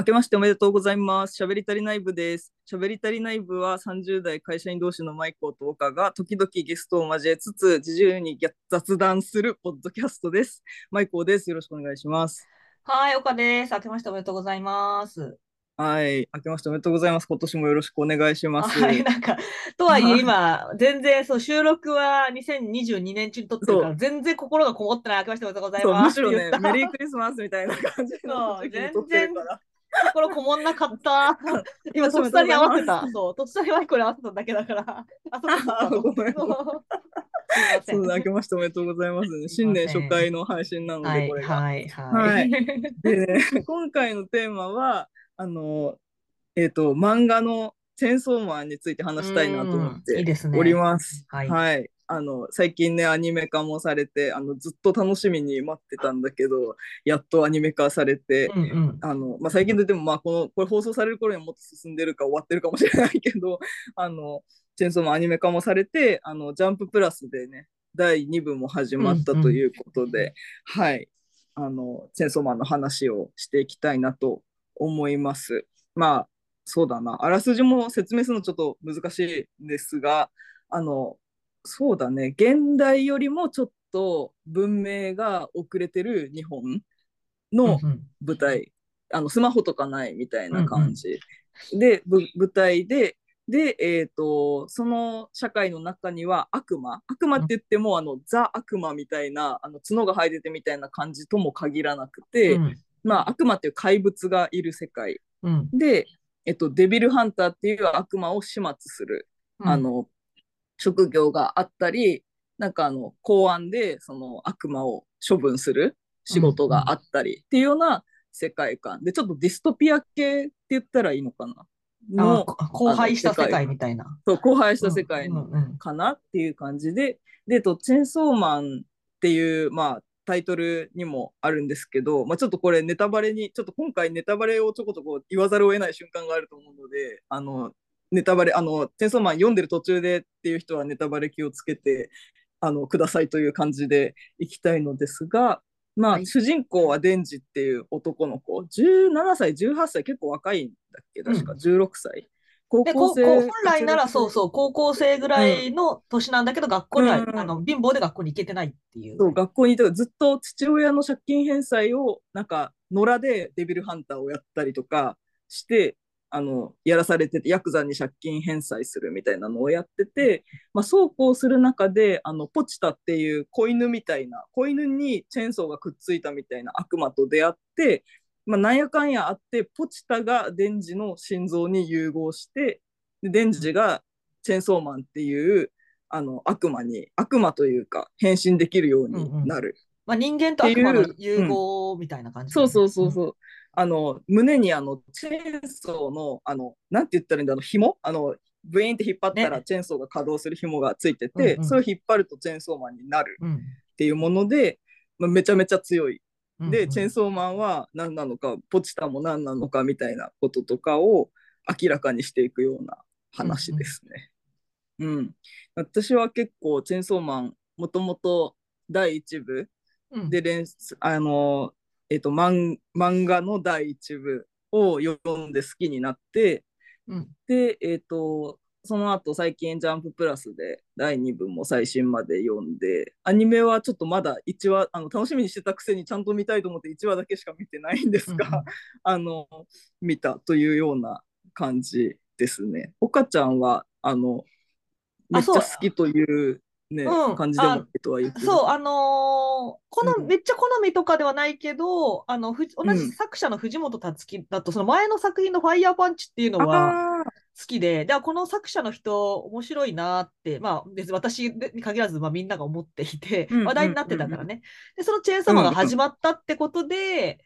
明けましておめでとうございます。喋り足りない部です。喋り足りない部は30代会社員同士のマイコと岡が時々ゲストを交えつつ自由に雑談するポッドキャストです。マイコです。よろしくお願いします。はい、岡です。明けましておめでとうございます。はい。明けましておめでとうございます。今年もよろしくお願いします。はい、なんか、とはいえ今、全然、そう、収録は2022年中に撮ってるから、全然心がこもってない。明けましておめでとうございます。むしろねメリークリスマスみたいな感じのそう心こもんなかった。今、とっさに合わせた。そう、とっさにマイコに合わせただけだから。あ、そうごめんそう。明けましておめでとうございます、新年初回の配信なので、はい、これが。はい、ははいい。でね、今回のテーマは、あの、えっ、と、漫画のチェンソーマンについて話したいなと思っうんいいてですねおります。はいあの、最近ね、アニメ化もされて、あの、ずっと楽しみに待ってたんだけど、やっとアニメ化されて、うんうん。あの、まあ、最近ででも、まあ、この、これ放送される頃にはもっと進んでるか終わってるかもしれないけど、あの、チェンソーマンアニメ化もされて、あの、ジャンププラスでね、第2部も始まったということで、はい、あの、チェンソーマンの話をしていきたいなと思います。まあ、そうだな、あらすじも説明するのちょっと難しいんですが、あの、そうだね、現代よりもちょっと文明が遅れてる日本のうんうん。舞台、あのスマホとかないみたいな感じ、でぶ舞台でで、えー、とその社会の中には悪魔。悪魔って言っても、あのザ悪魔みたいなあの角が生えててみたいな感じとも限らなくて、うん。まあ、悪魔っていう怪物がいる世界。うん。で、えっと、デビルハンターっていう悪魔を始末する、あの職業があったりなんかあの公安でその悪魔を処分する仕事があったりっていうような世界観。でちょっとディストピア系って言ったらいいのかな？あの荒廃した世界みたいな。そう荒廃した世界かなっていう感じで、で、と、チェンソーマンっていう、まあ、タイトルにもあるんですけど、まあ、ちょっとこれネタバレに、ちょっと今回ネタバレをちょこちょこ言わざるを得ない瞬間があると思うので、あの、ネタバレ、あの、チェンソーマン読んでる途中でっていう人はネタバレ気をつけて、あの、くださいという感じでいきたいのですが、まあ、はい。主人公はデンジっていう男の子、17歳、18歳、結構若いんだっけ、確か、うん16歳。高校生本来ならそうそう、高校生ぐらいの年なんだけど、学校には、うんあの貧乏で学校に行けてないっていう。そう学校にいたからずっと父親の借金返済をなんか野良でデビルハンターをやったりとかしてあのやらされててヤクザに借金返済するみたいなのをやってて、まあ、そうこうする中であのポチタっていう子犬みたいな子犬にチェーンソーがくっついたみたいな悪魔と出会って、まあ、なんやかんやあってポチタがデンジの心臓に融合してでデンジがチェーンソーマンっていうあの悪魔に悪魔というか変身できるようになる。まあ、人間と悪魔の融合みたいな感じ、そうそうそうそう。あの胸にあのチェーンソーのあのなんて言ったらいいんだろう紐？あのブイーンって引っ張ったらね。チェーンソーが稼働する紐がついてて、うんうんそれを引っ張るとチェーンソーマンになるうん。っていうもので、まあ、めちゃめちゃ強い。うんで、チェーンソーマンは何なのかポチタも何なのかみたいなこととかを明らかにしていくような話ですね。うん、私は結構チェーンソーマンもともと第1部うん。で連あの、えっと漫漫画の第一部を読んで好きになってうん。で、えっとその後最近ジャンププラスで第2部も最新まで読んでアニメはちょっとまだ1話あの楽しみにしてたくせにちゃんと見たいと思って1話だけしか見てないんですが、うんうん。あの見たというような感じですね。岡ちゃんはあのめっちゃ好きという、ねうん。感じでもとは言ってる。そう、あのーこの、うん。めっちゃ好みとかではないけど、あの、ふ同うん。じ作者の藤本つ樹だと、その前の作品のファイヤーパンチっていうのは好きで、で、この作者の人、面白いなって、まあ、別に私に限らず、まあ、みんなが思っていてうん話題になってたからね。で、そのチェーンソーマンが始まったってことで、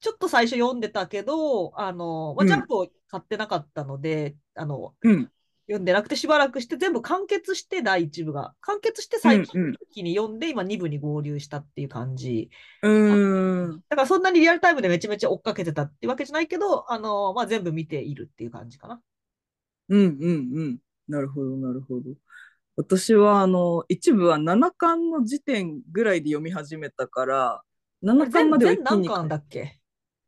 ちょっと最初読んでたけど、あの、まあ、うん。ジャンプを買ってなかったので、あの、うん読んでなくてしばらくして全部完結して第1部が完結して最近うんうん一気に読んで今2部に合流したっていう感じうーん。だからそんなにリアルタイムでめちゃめちゃ追っかけてたってわけじゃないけどあの、まあ、全部見ているっていう感じかなうんうんうん。なるほど、なるほど。私は、あの、一部は7巻の時点ぐらいで読み始めたから、7巻までは一全気に何巻だっけ？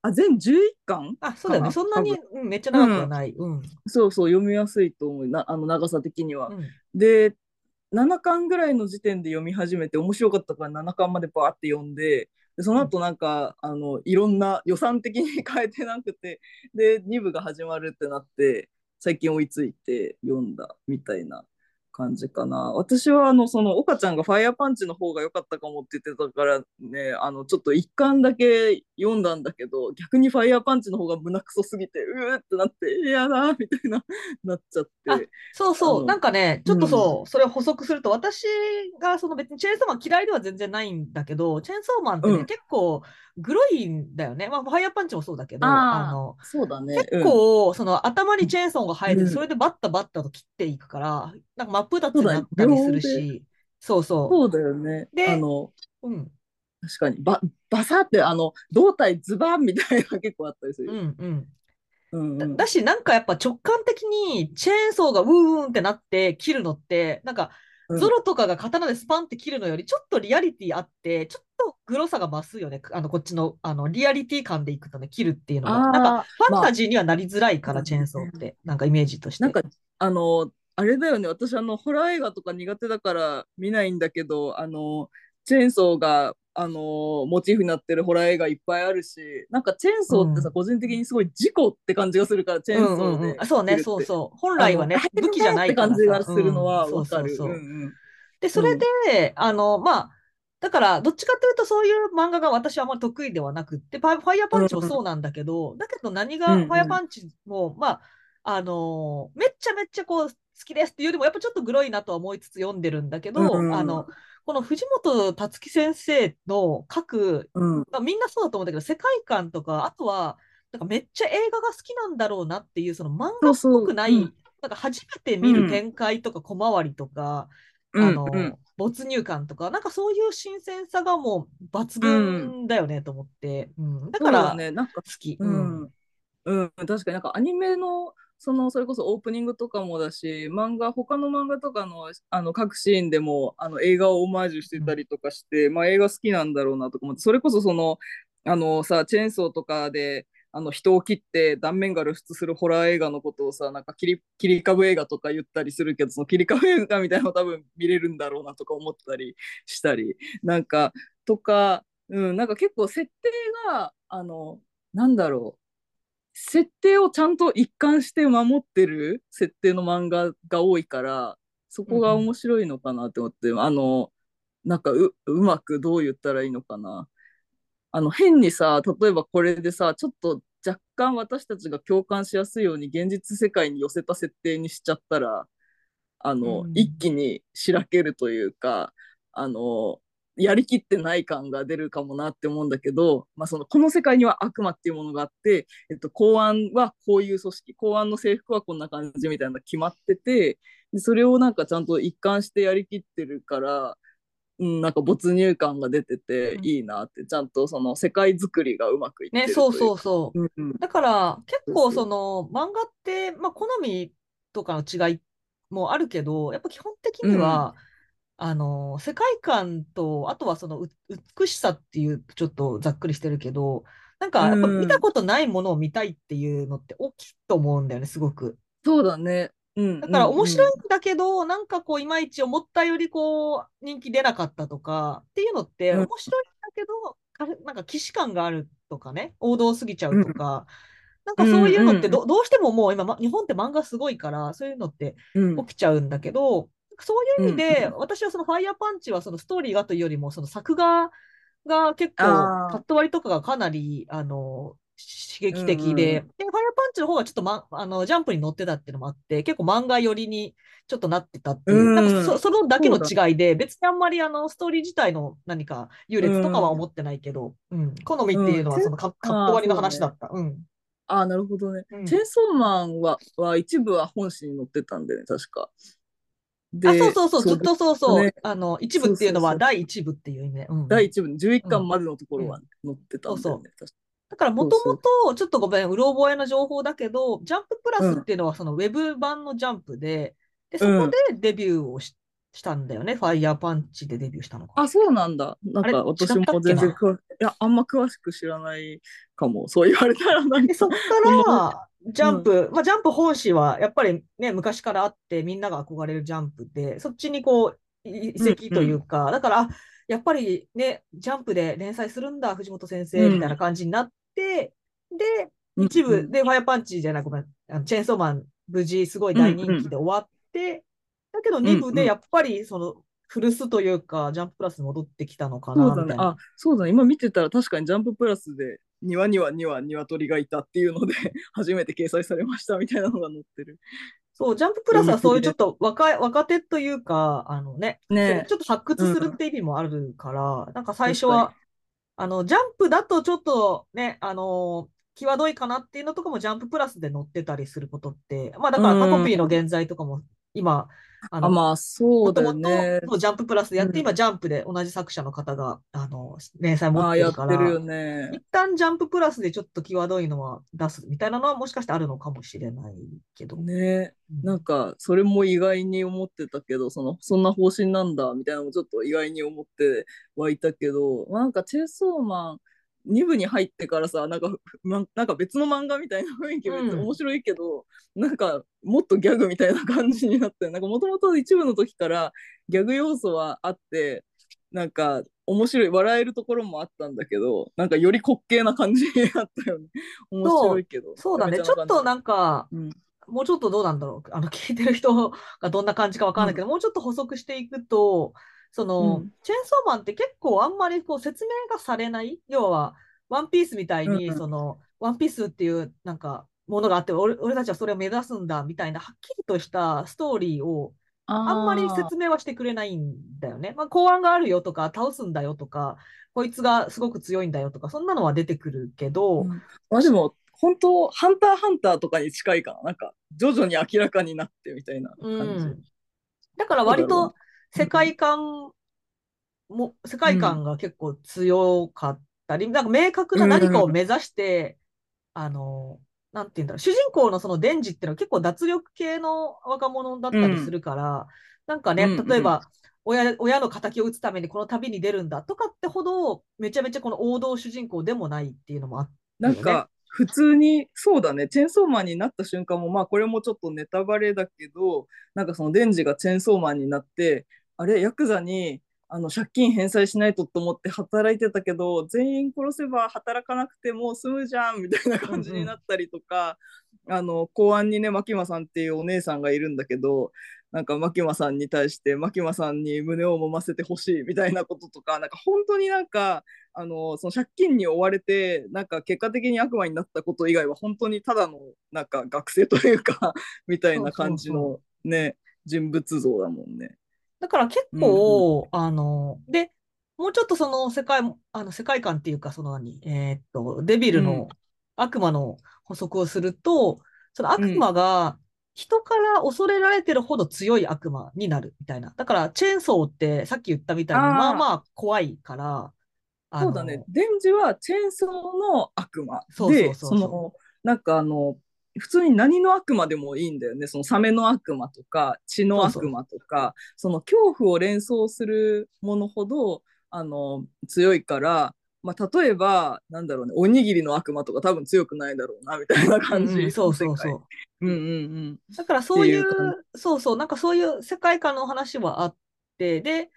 あ、全11巻あ、そうだよね。そんなに、多うんめっちゃ長くはない。うん。そうそう、読みやすいと思う。な、あの、長さ的には。うん。で、7巻ぐらいの時点で読み始めて、面白かったから7巻までバーって読んで、でその後なんか、あの、いろんな予算的に変えてなくて、で、2部が始まるってなって、最近追いついて読んだみたいな感じかな。私は、あの、その、岡ちゃんがファイヤーパンチの方が良かったかもって言ってたからね、あの、ちょっと一巻だけ読んだんだけど、逆にファイヤーパンチの方が胸くそすぎて、うーってなって、やだーみたいな、なっちゃって。そうそう。なんかね、ちょっとそう、それを補足すると、私がその別にチェーンソーマン嫌いでは全然ないんだけど、チェーンソーマンってね、うん結構グロいんだよね。まあ、ファイヤーパンチもそうだけど、ああの、あ、そうだね。結構、その頭にチェーンソーが生えてそれでバッタバッタと切っていくから、なんか真っ二つになったりする秒し、そうそそうだよね。であの、う。うん、確かに、ば、バサって、あの、胴体ズバンみたいな結構あったりする。うん、うん。うんうんだだし、なんかやっぱ直感的にチェーンソーがウーンってなって切るのって、なんかうんゾロとかが刀でスパンって切るのよりちょっとリアリティあって、ちょっとグロさが増すよね。あのこっちのあのリアリティ感でいくとね、切るっていうのが。あーなんかファンまあタジーにはなりづらいから、うんチェーンソーって、なんかイメージとして。なんか、あの、あれだよね。私、あの、ホラー映画とか苦手だから見ないんだけど、あの、チェーンソーが、あの、モチーフになってるホラー映画いっぱいあるし、なんかチェーンソーってさ、うん。個人的にすごい事故って感じがするから、チェーンソーで。うんうんそうね、そうそう。本来はね武器じゃない。って感じがするのはうん。わかる。で、それで、あの、まあ、だから、どっちかというと、そういう漫画が私はあんまり得意ではなくって、パファイヤーパンチもそうなんだけど、だけど何が、うんうん。ファイヤーパンチも、まあ、あのめっちゃめっちゃこう、好きですっていうよりも、やっぱちょっとグロいなとは思いつつ読んでるんだけど、うんうん。あの、この藤本つ樹先生の書く、うん。まあ、みんなそうだと思うんだけど、世界観とか、あとは、なんかめっちゃ映画が好きなんだろうなっていう、その漫画っぽくない、そうそうう。ん。なんか初めて見る展開とか小回りとか、うん。あの、うん。没入感とか、なんかそういう新鮮さがもう抜群だよねと思って、うん。だからね、なんか、き。ううんん、うん、確かになんかアニメの、その、それこそオープニングとかもだし、漫画、他の漫画とかの、あの、各シーンでも、あの、映画をオマージュしてたりとかして、まあ、映画好きなんだろうなとか思って、それこそその、あのさ、チェーンソーとかで、あの人を切って断面が露出するホラー映画のことをさ、なんか切り切り株映画とか言ったりするけど、その切り株映画みたいなの多分見れるんだろうなとか思ったりしたり、なんか、とか、うん、なんか結構設定が、あの、なんだろう、設定をちゃんと一貫して守ってる設定の漫画が多いから、そこが面白いのかなって思って、あの、なんかううまくどう言ったらいいのかな。あの変にさ、例えばこれでさ、ちょっと若干私たちが共感しやすいように現実世界に寄せた設定にしちゃったら、あの、うん一気にしらけるというか、あの、やりきってない感が出るかもなって思うんだけど、まあ、そのこの世界には悪魔っていうものがあって、えっと、公安はこういう組織公安の制服はこんな感じみたいなのが決まっててでそれをなんかちゃんと一貫してやりきってるから、うん、なんか没入感が出ててうん。いいなって、ちゃんとその世界作りがうまくいってるね、そうそうそう。うんうん。だから結構その漫画って、まあ、好みとかの違いもあるけど、やっぱ基本的には、あの世界観と、あとはそのう美しさっていう、ちょっとざっくりしてるけど、なんかやっぱうん。見たことないものを見たいっていうのって大きいと思うんだよね、すごく。そうだね。うん、だから面白いうんんだけど、なんかこう、いまいち思ったよりこう、人気出なかったとかっていうのって、うん。面白いんだけど、かなんか既視感があるとかね、王道すぎちゃうとか、なんかそういうのってど,、どうしてももう今、ま日本って漫画すごいから、そういうのってうん。起きちゃうんだけど、そういう意味で、うん。私はそのファイヤーパンチはそのストーリーがというよりも、その作画が結構、カット割りとかがかなり、あの、刺激的で、うんうんで、ファイヤーパンチの方がちょっと、ま、あのジャンプに乗ってたっていうのもあって、結構漫画寄りにちょっとなってたっていう、うん。なんかそそのだけの違いで、別にあんまりあのストーリー自体の何か優劣とかは思ってないけど、うん。好みっていうのはうん。そのカカット割りの話だった。うん。ああ、なるほどね。うん。チェーンソーマンはは一部は本誌に載ってたんだよね、確か。であ、そうそうそう、ずっとそうそう。ねあの、一部っていうのは第一部っていう意味で。うん第1部の11巻までのところは載ってたんだよね。確かだからもともと、ちょっとごめん、うろ覚えの情報だけど、ジャンププラスっていうのはそのウェブ版のジャンプで、で、そこでデビューをししたんだよね。ファイヤーパンチでデビューしたのか。あ、そうなんだ。なんか私も全然詳いや、あんま詳しく知らないかも。そう言われたらなんで、か。そっから、ジャンプ、まあ、ジャンプ本誌は、やっぱりね、昔からあって、みんなが憧れるジャンプで、そっちにこう、い移籍というか、だから、あやっぱりね、ジャンプで連載するんだ、藤本先生、うんみたいな感じになって、で、うん一部、で、ファイアパンチじゃない、ごめん、あのチェーンソーマン、無事、すごい大人気で終わって、だけど、2部でやっぱり、その、古巣というか、ジャンププラスに戻ってきたのかな、そうだね。みたいな。あ、そうだね。今見てたら確かにジャンププラスで、庭にはには鶏がいたっていうので、初めて掲載されましたみたいなのが載ってる。そう、ジャンププラスはそういうちょっと若い、若手というか、あのね、ね。ちょっと発掘するって意味もあるから、なんか最初は、あの、ジャンプだとちょっとね、あの際どいかなっていうのとかもジャンププラスで載ってたりすることって、まあだからタコピーの現在とかも今、ああ、の、まあ、そうだね。とジャンププラスでやって、うん今ジャンプで同じ作者の方が、あの、連載持ああ、ってるかやってるね一。旦ジャンププラスでちょっと際どいのは出すみたいなのはもしかしてあるのかもしれないけど。ねうんなんか、それも意外に思ってたけど、その、そんな方針なんだ、みたいなのもちょっと意外に思ってはいたけど、まあなんか、チェーンソーマン、2部に入ってからさ、なんか、ま、なんか別の漫画みたいな雰囲気、別面白いけど、なんか、もっとギャグみたいな感じになって、なんか、もともと1部の時からギャグ要素はあって、なんか、面白い、笑えるところもあったんだけど、なんか、より滑稽な感じになったよね。面白いけど。そうだね、めちょっとなんか、うんもうちょっとどうなんだろう。あの、聞いてる人がどんな感じかわかんないけど、もうちょっと補足していくと、その、うんチェーンソーマンって結構あんまりこう説明がされない？要は、ワンピースみたいに、うんその、ワンピースっていうなんか、ものがあって俺、俺たちはそれを目指すんだみたいな、はっきりとしたストーリーをあんまり説明はしてくれないんだよね。まあ、公安があるよとか、倒すんだよとか、こいつがすごく強いんだよとか、そんなのは出てくるけど、うんまあでも、本当、ハンターハンターとかに近いかな。なんか、徐々に明らかになってみたいなう感じ。ん。だから割と世界観も、世界観が結構強かったり、なんか明確な何かを目指して、あの、なんて言うんだろう、主人公のそのデンジっていうのは結構脱力系の若者だったりするから、なんかね、うんうん例えば、親、親の敵を討つためにこの旅に出るんだとかってほど、めちゃめちゃこの王道主人公でもないっていうのもあって、なんか、普通に、そうだね、チェーンソーマンになった瞬間も、まあ、これもちょっとネタバレだけど、なんかそのデンジがチェーンソーマンになって、あれ、ヤクザに、あの借金返済しないとと思って働いてたけど全員殺せば働かなくても済むじゃんみたいな感じになったりとか、あの公安にね牧間さんっていうお姉さんがいるんだけどなんか牧間さんに対して牧間さんに胸を揉ませてほしいみたいなこととかなんか本当になんかあのその借金に追われてなんか結果的に悪魔になったこと以外は本当にただのなんか学生というかみたいな感じのね人物像だもんね。だから結構、あの、で、もうちょっとその世界、あの世界観っていうか、その何、えーっと、デビルうんの悪魔の補足をすると、その悪魔が人から恐れられてるほど強い悪魔になるみたいな。だから、チェーンソーってさっき言ったみたいに、まあまあ怖いから、そうだね。デンジはチェーンソーの悪魔そうそうで、そうそうその、なんかあの、普通に何の悪魔でもいいんだよね。そのサメの悪魔とか血の悪魔とか、その恐怖を連想するものほどあの強いから、まあ、例えばなんだろうね、おにぎりの悪魔とか多分強くないだろうなみたいな感じ、うんうんそうそうそう。う。うんうんうん。だからそういうそうそう、なんかそういう世界観の話はあって、で、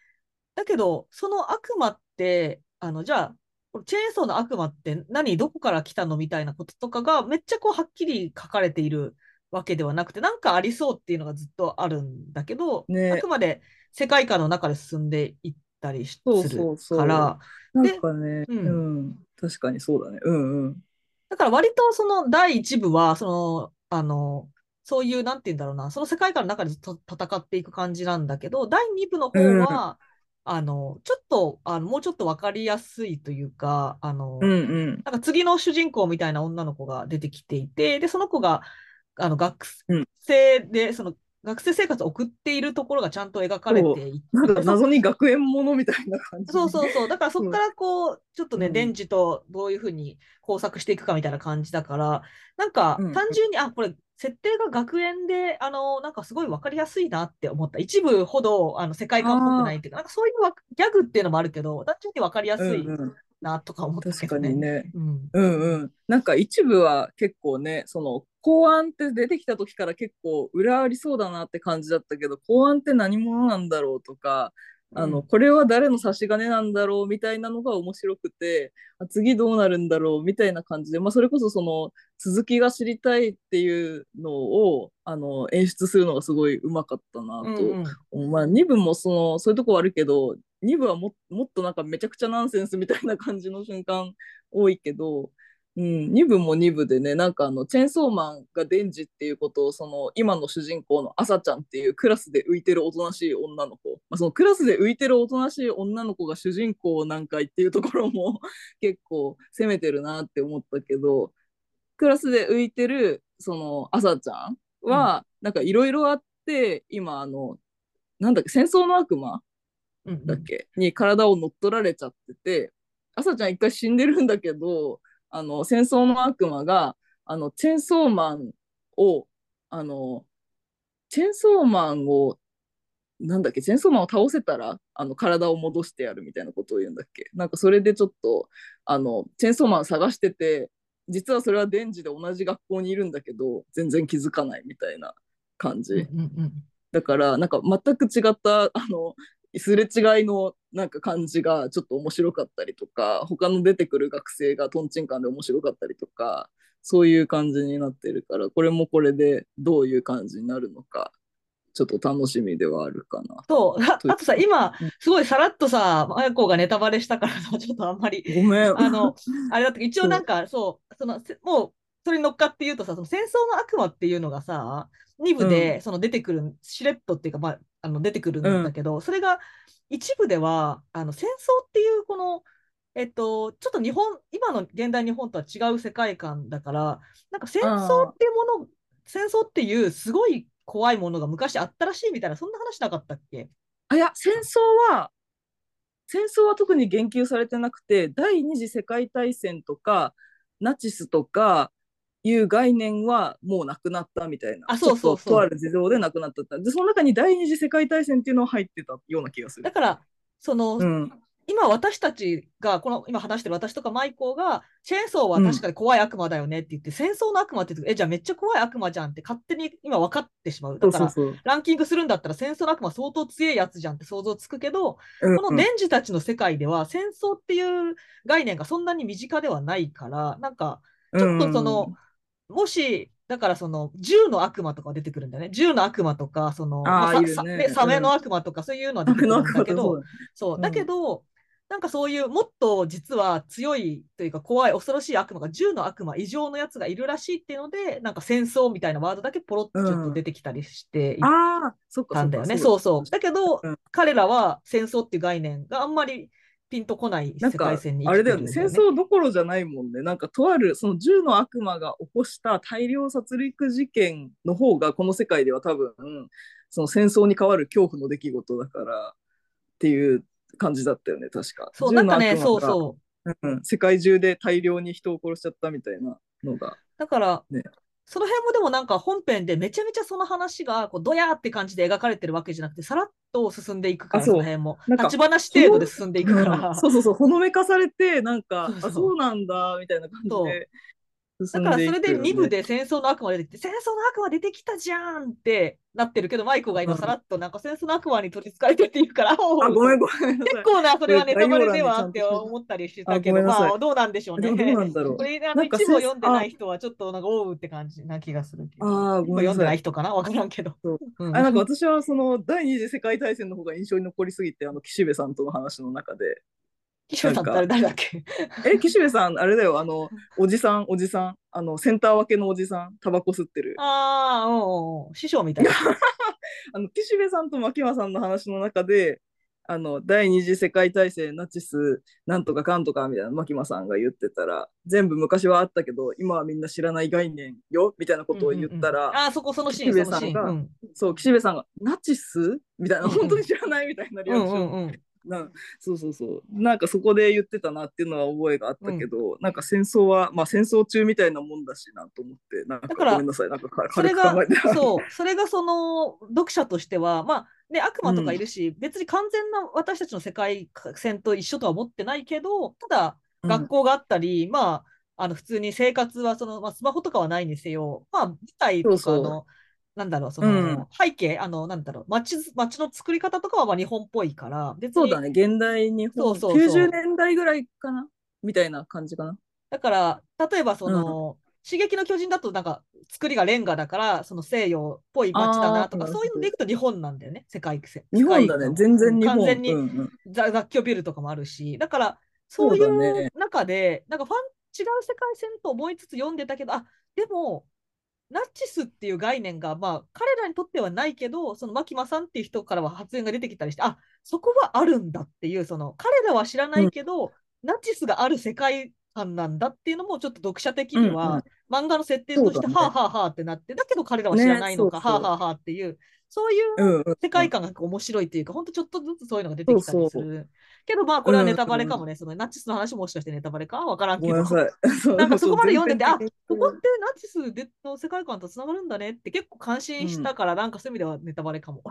だけど、その悪魔って、あの、じゃあ、チェーンソーの悪魔って何、どこから来たのみたいなこととかがめっちゃこうはっきり書かれているわけではなくて、なんかありそうっていうのがずっとあるんだけど、ね。あくまで世界観の中で進んでいったりするそうそう。から、なんかね、ううん。ん、確かにそうだね。うんうん。だから割とその第一部は、その、あの、そういう、なんて言うんだろうな、その世界観の中でずっと戦っていく感じなんだけど、第二部の方は、あの、ちょっと、あの、もうちょっとわかりやすいというか、あの、うんうん。なんか次の主人公みたいな女の子が出てきていて、で、その子が、あの、学うん生で、その、学生生活を送っているところがちゃんと描かれていて、謎に学園ものみたいな感じ。そうそうそう。だからそこからこう、ちょっとね、うんデンジとどういうふうに工作していくかみたいな感じだから、なんかうん単純に、あ、これ設定が学園で、あの、なんかすごい分かりやすいなって思った。一部ほど、あの、世界観っぽくないっていうか、なんかそういうわギャグっていうのもあるけど、単純に分かりやすいうんうんなとか思ったけ確かどね。にね。うん。うんうん。なんか一部は結構ね、その公安って出てきた時から結構裏ありそうだなって感じだったけど、公安って何者なんだろうとか、あの、うんこれは誰の差し金なんだろうみたいなのが面白くて、あ次どうなるんだろうみたいな感じで、まあそれこそその続きが知りたいっていうのを、あの、演出するのがすごいうまかったなとうんうん。まあ、2部もそのそういうとこはあるけど2部はももっとなんかめちゃくちゃナンセンスみたいな感じの瞬間多いけど、うん、2部も2部でねなんかあのチェーンソーマンがデンジっていうことをその今の主人公のアサちゃんっていうクラスで浮いてるおとなしい女の子、まあ、そのクラスで浮いてるおとなしい女の子が主人公なんかいっていうところも 結構攻めてるなって思ったけどクラスで浮いてるそのアサちゃんは、なんかいろいろあって今あのなんだっけ戦争の悪魔うんうん。だっけ、に体を乗っ取られちゃってて朝ちゃん一回死んでるんだけどあの戦争の悪魔があのチェーンソーマンをあのチェーンソーマンをなんだっけチェーンソーマンを倒せたらあの体を戻してやるみたいなことを言うんだっけなんかそれでちょっとあのチェーンソーマン探してて実はそれはデンジで同じ学校にいるんだけど全然気づかないみたいな感じ。だからなんか全く違ったあのすれ違いのなんか感じがちょっと面白かったりとか他の出てくる学生がとんちんかんで面白かったりとかそういう感じになってるからこれもこれでどういう感じになるのかちょっと楽しみではあるかな。そう。あとさ、今うん、すごいさらっとさ、あやこがネタバレしたからさ、ちょっとあんまり、ごめん。あの、あれだったけど、一応なんか、そう、その、せもう、それに乗っかって言うとさ、その戦争の悪魔っていうのがさ、2部で、その出てくる、しれっとっていうか、まあ、あの出てくるん。だけど、それが一部では、あの戦争っていう、この、えっと、ちょっと日本、今の現代日本とは違う世界観だから、なんか戦争っていうもの、戦争っていうすごい怖いものが昔あったらしいみたいな、そんな話なかったっけ？あいや戦争は戦争は特に言及されてなくて第二次世界大戦とかナチスとかいう概念はもうなくなったみたいな。あそうそうそう。ととある事情でなくなったでその中に第二次世界大戦っていうのは入ってたような気がする。だから、その、うん、今私たちが、この今話してる私とかマイコーが、チェーンソーは確かに怖い悪魔だよねって言って、戦争の悪魔って言って、え、じゃあめっちゃ怖い悪魔じゃんって勝手に今分かってしまう。だから。ランキングするんだったら戦争の悪魔相当強いやつじゃんって想像つくけど、うんこのデンジたちの世界では戦争っていう概念がそんなに身近ではないから、なんか、ちょっとその、もし、だからその銃の悪魔とか出てくるんだよね。銃の悪魔とか、その、まあね。サメの悪魔とか、そういうのは出てくるんだけど、そう。う、んだけど、なんかそういうもっと実は強いというか怖い恐ろしい悪魔が銃の悪魔異常のやつがいるらしいっていうのでなんか戦争みたいなワードだけポロッとちょっと出てきたりしていああそっかたんだよね。そそうそう。だけど、うん。彼らは戦争っていう概念があんまりピンとこない世界線にあ生きてるんれだよね。戦争どころじゃないもんね。なんかとあるその銃の悪魔が起こした大量殺戮事件の方がこの世界では多分その戦争に変わる恐怖の出来事だからっていう感じだったよね確か。そう、なんかね、そうそう。うん、世界中で大量に人を殺しちゃったみたいなのが。だから、ねその辺もでもなんか本編でめちゃめちゃその話がこうドヤーって感じで描かれてるわけじゃなくて、さらっと進んでいくから、あその辺も。立ち話程度で進んでいくから。うん。そうそうそう。ほのめかされてなんかそうそうあそうなんだみたいな感じでだからそれででいく。よね2部で戦争の悪魔出てきて、戦争の悪魔出てきたじゃんってなってるけど、マイコが今さらっとなんか戦争の悪魔に取りつかれてって言うから、あごめんごめん。結構な、それはネタバレではって思ったりしてたけど、まあどうなんでしょうね。どうなんだろう。これあの一部を読んでない人はちょっとなんかおうって感じな気がするけど。あーごめん読んでない人かな？わからんけど。あなんか私はその第二次世界大戦の方が印象に残りすぎてあの岸辺さんとの話の中で岸辺さん誰誰だっけえ岸辺さんあれだよあの おじさんおじさんあのセンター分けのおじさんタバコ吸ってる。ああ、うんうん、師匠みたい。な。あの岸辺さんと牧間さんの話の中であの第二次世界大戦ナチスなんとかかんとかみたいな牧間さんが言ってたら全部昔はあったけど今はみんな知らない概念よみたいなことを言ったら、うん。うんうんああ、そこそのシーン、岸そのシーン。辺さんがうん。そう岸辺さんがナチス？みたいな本当に知らないみたいなリアクション、うんうんうんなそうそうそう。なんかそこで言ってたなっていうのは覚えがあったけど、なんか戦争はまあ戦争中みたいなもんだしなと思ってなんかだからごめんなさい。なんかかそれがそう、それがその読者としては、まあね、悪魔とかいるし、別に完全な私たちの世界線と一緒とは思ってないけど、ただ、うん。学校があったり、まあ、あの普通に生活はその、まあ、スマホとかはないにせよ、まあ、舞台とかの、なんだろう、その、うん。背景、あの、なんだろう、街の作り方とかはまあ日本っぽいから、そうだね現代日本。そうそうそう。90年代ぐらいかなみたいな感じかな。だから、例えばその、刺激の巨人だとなんか作りがレンガだから、その西洋っぽい街だなとか、そういうのでいくと日本なんだよね、世界線。日本だね全然日本。完全に雑居ビルとかもあるし、だから、そういそう中で、なんかファン、違う世界線と思いつつ読んでたけど、あでも、ナチスっていう概念が、まあ、彼らにとってはないけど、その牧間さんっていう人からは発言が出てきたりして、あそこはあるんだっていう、その彼らは知らないけど、ナチスがある世界観なんだっていうのも、ちょっと読者的には、うんうん漫画の設定として、はあはあはあってなって、だけど彼らは知らないのか、ねはあはあはあっていう、そういう世界観が面白いっていうか、本当ちょっとずつそういうのが出てきたりする。けどまあこれはネタバレかもね、そのナチスの話もしかしてネタバレか？わからんけど。な、んかそこまで読んでて、あここってナチスでの世界観とつながるんだねって結構感心したから、なんかそういう意味ではネタバレかも。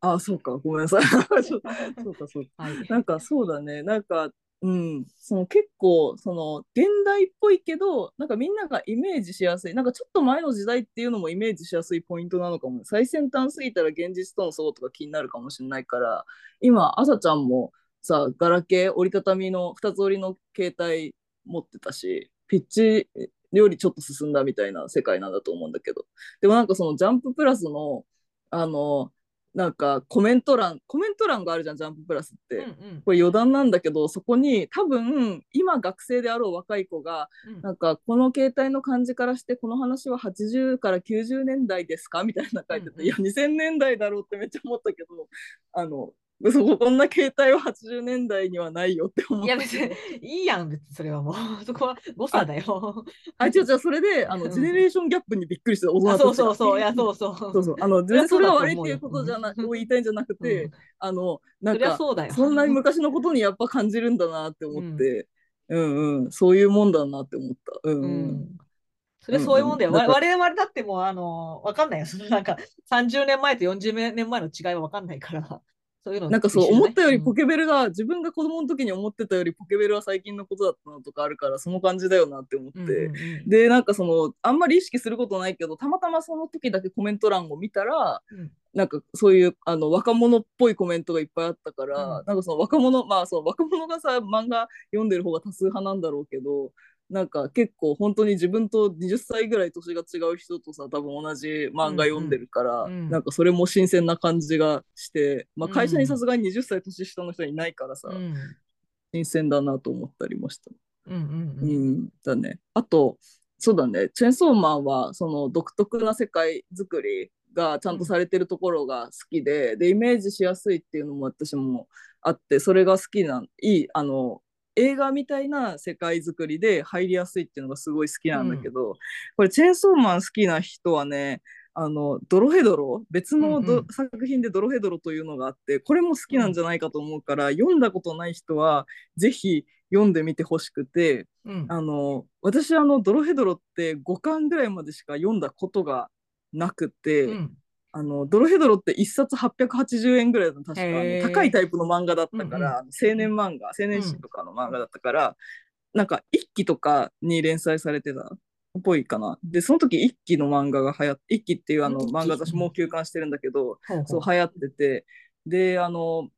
あそうか。ごめんなさい。そうそうかそうか。はい。なんかそうだね、なんか、うん、その結構、その現代っぽいけど、なんかみんながイメージしやすい、なんかちょっと前の時代っていうのもイメージしやすいポイントなのかも。最先端すぎたら現実との相とか気になるかもしれないから、今、朝ちゃんもさ、ガラケー、折りたたみの2つ折りの携帯持ってたし、ピッチよりちょっと進んだみたいな世界なんだと思うんだけど、でもなんかそのジャンププラスの、あの、なんかコメント欄、コメント欄があるじゃん、ジャンププラスって。うんうん。これ余談なんだけど、そこに多分今学生であろう若い子が、うん。なんかこの携帯の感じからしてこの話は80から90年代ですか？みたいな書いてて、うんうん。いや2000年代だろうってめっちゃ思ったけど、あの、そここんな携帯は80年代にはないよって思っいや。別にいいやん、別にそれはもう。そこは誤差だよ。あ、違う違う、それで、あの、うんジェネレーションギャップにびっくりして、大人そうそうそう、いやそうそう。そうそう。あの、全然それが悪いっていうことじゃな、う言いたいんじゃなくて、うんあの、なんか、そそんなに昔のことにやっぱ感じるんだなって思って、うん、うんそういうもんだなって思った。うん、ううん。ん。それそういうもんだよ。うんうんわ我々だってもう、あの、わかんないよ。そのなんか、30年前と40年前の違いはわかんないから、そういうのなんかそう、思ったよりポケベルが、自分が子供の時に思ってたよりポケベルは最近のことだったのとかあるから、その感じだよなって思って。うんうんうん。で、なんかその、あんまり意識することないけど、たまたまその時だけコメント欄を見たら、うん。なんかそういうあの若者っぽいコメントがいっぱいあったから、うん。なんかその若者まあその若者がさ漫画読んでる方が多数派なんだろうけどなんか結構本当に自分と20歳ぐらい年が違う人とさ多分同じ漫画読んでるから、うんうん。なんかそれも新鮮な感じがして、まあ、うん。会社にさすがに20歳年下の人いないからさ、うん。新鮮だなと思ったりもした。うんうんだね。あと、そうだね、チェンソーマンはその独特な世界作りがちゃんとされてるところが好きで、で、イメージしやすいっていうのも私もあって、それが好きな、いい、あの、映画みたいな世界作りで入りやすいっていうのがすごい好きなんだけど、これチェーンソーマン好きな人はね、あのドロヘドロ別のど、うんうん。作品でドロヘドロというのがあってこれも好きなんじゃないかと思うから、読んだことない人はぜひ読んでみてほしくてうん。あの私あのドロヘドロって5巻ぐらいまでしか読んだことがなくて、うんあのドロヘドロって1冊880円ぐらいの確か。高いタイプの漫画だったから、うんうん。青年漫画青年誌とかの漫画だったから、なんか一期とかに連載されてた。っぽいかな。でその時一期の漫画が流行って一期っていうあの漫画私もう休刊してるんだけど、ほうほう。そう流行ってて。であの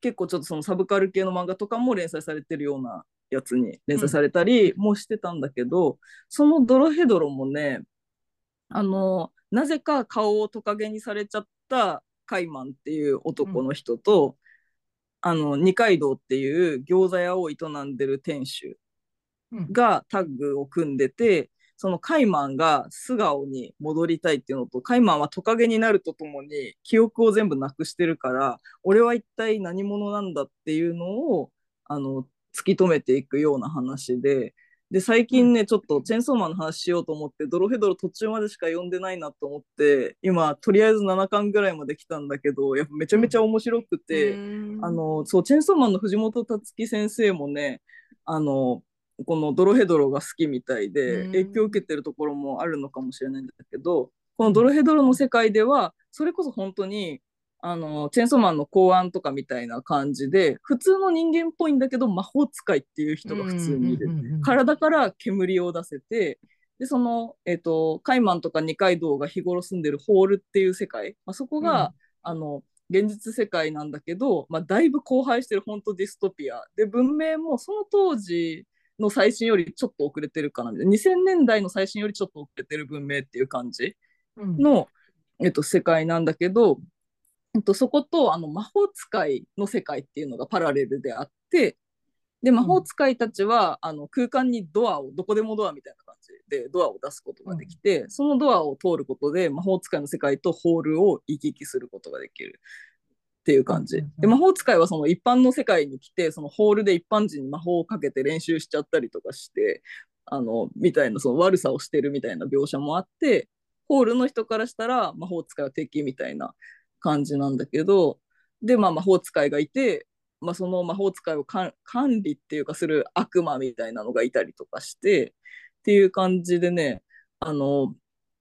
結構ちょっとそのサブカル系の漫画とかも連載されてるようなやつに連載されたりもしてたんだけど、そのドロヘドロもねあのなぜか顔をトカゲにされちゃったカイマンっていう男の人と、あの二階堂っていう餃子屋を営んでる店主うん。がタッグを組んでてそのカイマンが素顔に戻りたいっていうのとカイマンはトカゲになるとともに記憶を全部なくしてるから俺は一体何者なんだっていうのをあの突き止めていくような話でで、最近ね、ちょっとチェンソーマンの話しようと思って、ドロヘドロ途中までしか読んでないなと思って、今、とりあえず7巻ぐらいまで来たんだけど、やっぱめちゃめちゃ面白くて、あの、そう、チェンソーマンの藤本達樹先生もね、あの、このドロヘドロが好きみたいで、影響を受けてるところもあるのかもしれないんだけど、このドロヘドロの世界では、それこそ本当にあの、チェンソーマンの考案とかみたいな感じで、普通の人間っぽいんだけど、魔法使いっていう人が普通にいる。体から煙を出せて、で、その、えっ、ー、と、カイマンとか二階堂が日頃住んでるホールっていう世界、まあ、そこが、うん、あの、現実世界なんだけど、まあ、だいぶ荒廃してる本当ディストピア。で、文明もその当時の最新よりちょっと遅れてるかなみたいな。2000年代の最新よりちょっと遅れてる文明っていう感じの、うん、えっと、世界なんだけど、えっと、そことあの魔法使いの世界っていうのがパラレルであってで魔法使いたちは、うん、あの空間にドアをどこでもドアみたいな感じでドアを出すことができて、うん、そのドアを通ることで魔法使いの世界とホールを行き来することができるっていう感じ、うん、で魔法使いはその一般の世界に来てそのホールで一般人に魔法をかけて練習しちゃったりとかしてあのみたいなその悪さをしてるみたいな描写もあってホールの人からしたら魔法使いは敵みたいな感じなんだけどで、まあ、魔法使いがいて、まあ、その魔法使いを管理っていうかする悪魔みたいなのがいたりとかしてっていう感じでねあの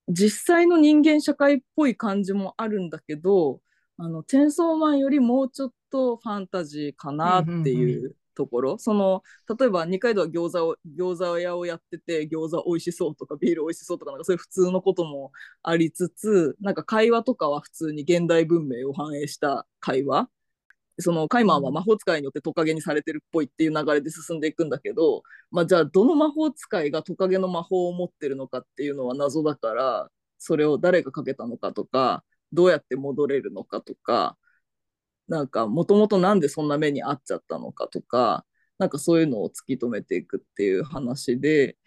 実際の人間社会っぽい感じもあるんだけどあのチェンソーマンよりもうちょっとファンタジーかなっていうところその例えば二階堂は餃子を餃子屋をやってて餃子美味しそうとかビール美味しそうとかなんかそういう普通のこともありつつなんか会話とかは普通に現代文明を反映した会話。そのカイマンは魔法使いによってトカゲにされてるっぽいっていう流れで進んでいくんだけど、まあ、じゃあどの魔法使いがトカゲの魔法を持ってるのかっていうのは謎だからそれを誰がかけたのかとかどうやって戻れるのかとかなんかもともとなんでそんな目に遭っちゃったのかとかなんかそういうのを突き止めていくっていう話で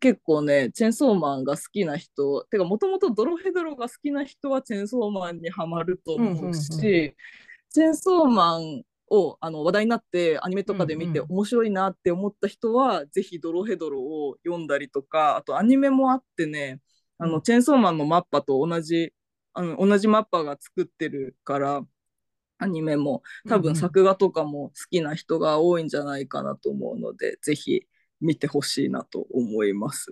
結構ねチェンソーマンが好きな人てかもともとドロヘドロが好きな人はチェンソーマンにはまると思うし、うんうんうん、チェンソーマンをあの話題になってアニメとかで見て面白いなって思った人は、うんうん、ぜひドロヘドロを読んだりとかあとアニメもあってねあのチェンソーマンのマッパと同じあの同じマッパが作ってるからアニメも多分作画とかも好きな人が多いんじゃないかなと思うので、うんうん、ぜひ見てほしいなと思います。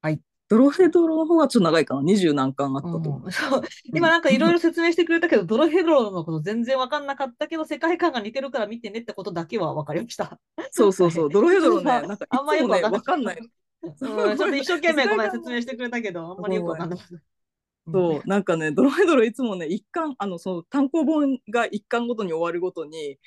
はい。ドロヘドロの方がちょっと長いかな。二十何巻あったと思う。うん、そう今なんかいろいろ説明してくれたけど、ドロヘドロのこと全然わかんなかったけど、世界観が似てるから見てねってことだけは分かりました。そうそうそう。ドロヘドロね、なんかあんまよくわかんない。ちょっと一生懸命ごめん説明してくれたけど、あんまりよくわかんない。そう、なんかね、ドロヘドロいつもね、一巻、あの、その単行本が一巻ごとに終わるごとに、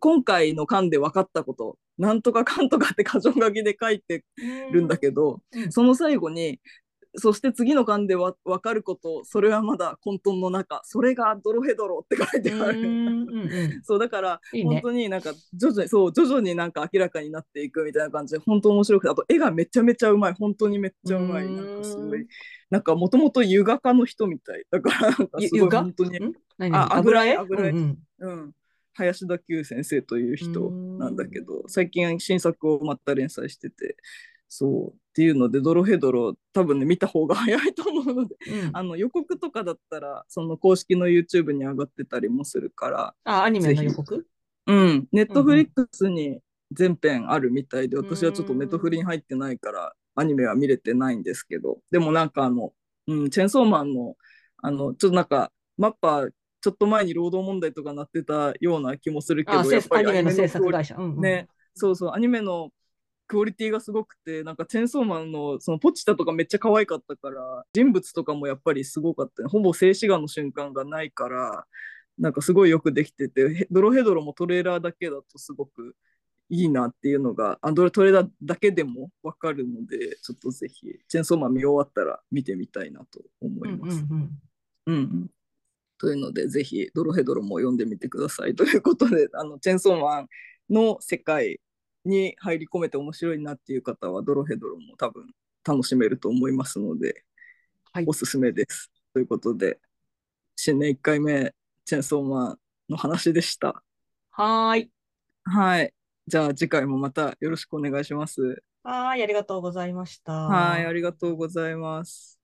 今回の巻で分かったこと、なんとかかんとかって箇条書きで書いてるんだけど、その最後に、そして次の巻でわ分かることそれはまだ混沌の中それがドロヘドロって書いてある、そうだからね、本当になんか徐々にそう徐々になんか明らかになっていくみたいな感じで本当面白くてあと絵がめちゃめちゃうまい。本当にめっちゃうまい。なんかすごい。なんかもともと油画家の人みたい。だからなんかすごい本当に。あ油絵？油絵、うん、うん。林田久先生という人なんだけど最近新作をまた連載しててそうっていうのでドロヘドロ多分ね見た方が早いと思うので、うん、あの予告とかだったらその公式の YouTube に上がってたりもするからあアニメの予告？うん。ネットフリックスに全編あるみたいで、うん、私はちょっとネットフリに入ってないからアニメは見れてないんですけどでもなんかあの、うん、チェンソーマンのあのちょっとなんかマッパちょっと前に労働問題とかなってたような気もするけど、やっぱりアニメの制作会社、うんうん、ね、そうそう、アニメのクオリティがすごくてなんかチェンソーマンのそのポチタとかめっちゃ可愛かったから人物とかもやっぱりすごかった、ね、ほぼ静止画の瞬間がないからなんかすごいよくできててドロヘドロもトレーラーだけだとすごくいいなっていうのがアンドレトレーラーだけでも分かるのでちょっとぜひチェンソーマン見終わったら見てみたいなと思います。うん、うんうん、というのでぜひドロヘドロも読んでみてください。ということであのチェンソーマンの世界に入り込めて面白いなっていう方はドロヘドロも多分楽しめると思いますので、はい、おすすめです。ということで新年1回目チェンソーマンの話でした。はい。はい。じゃあ次回もまたよろしくお願いします。はい、ありがとうございました。はい、ありがとうございます。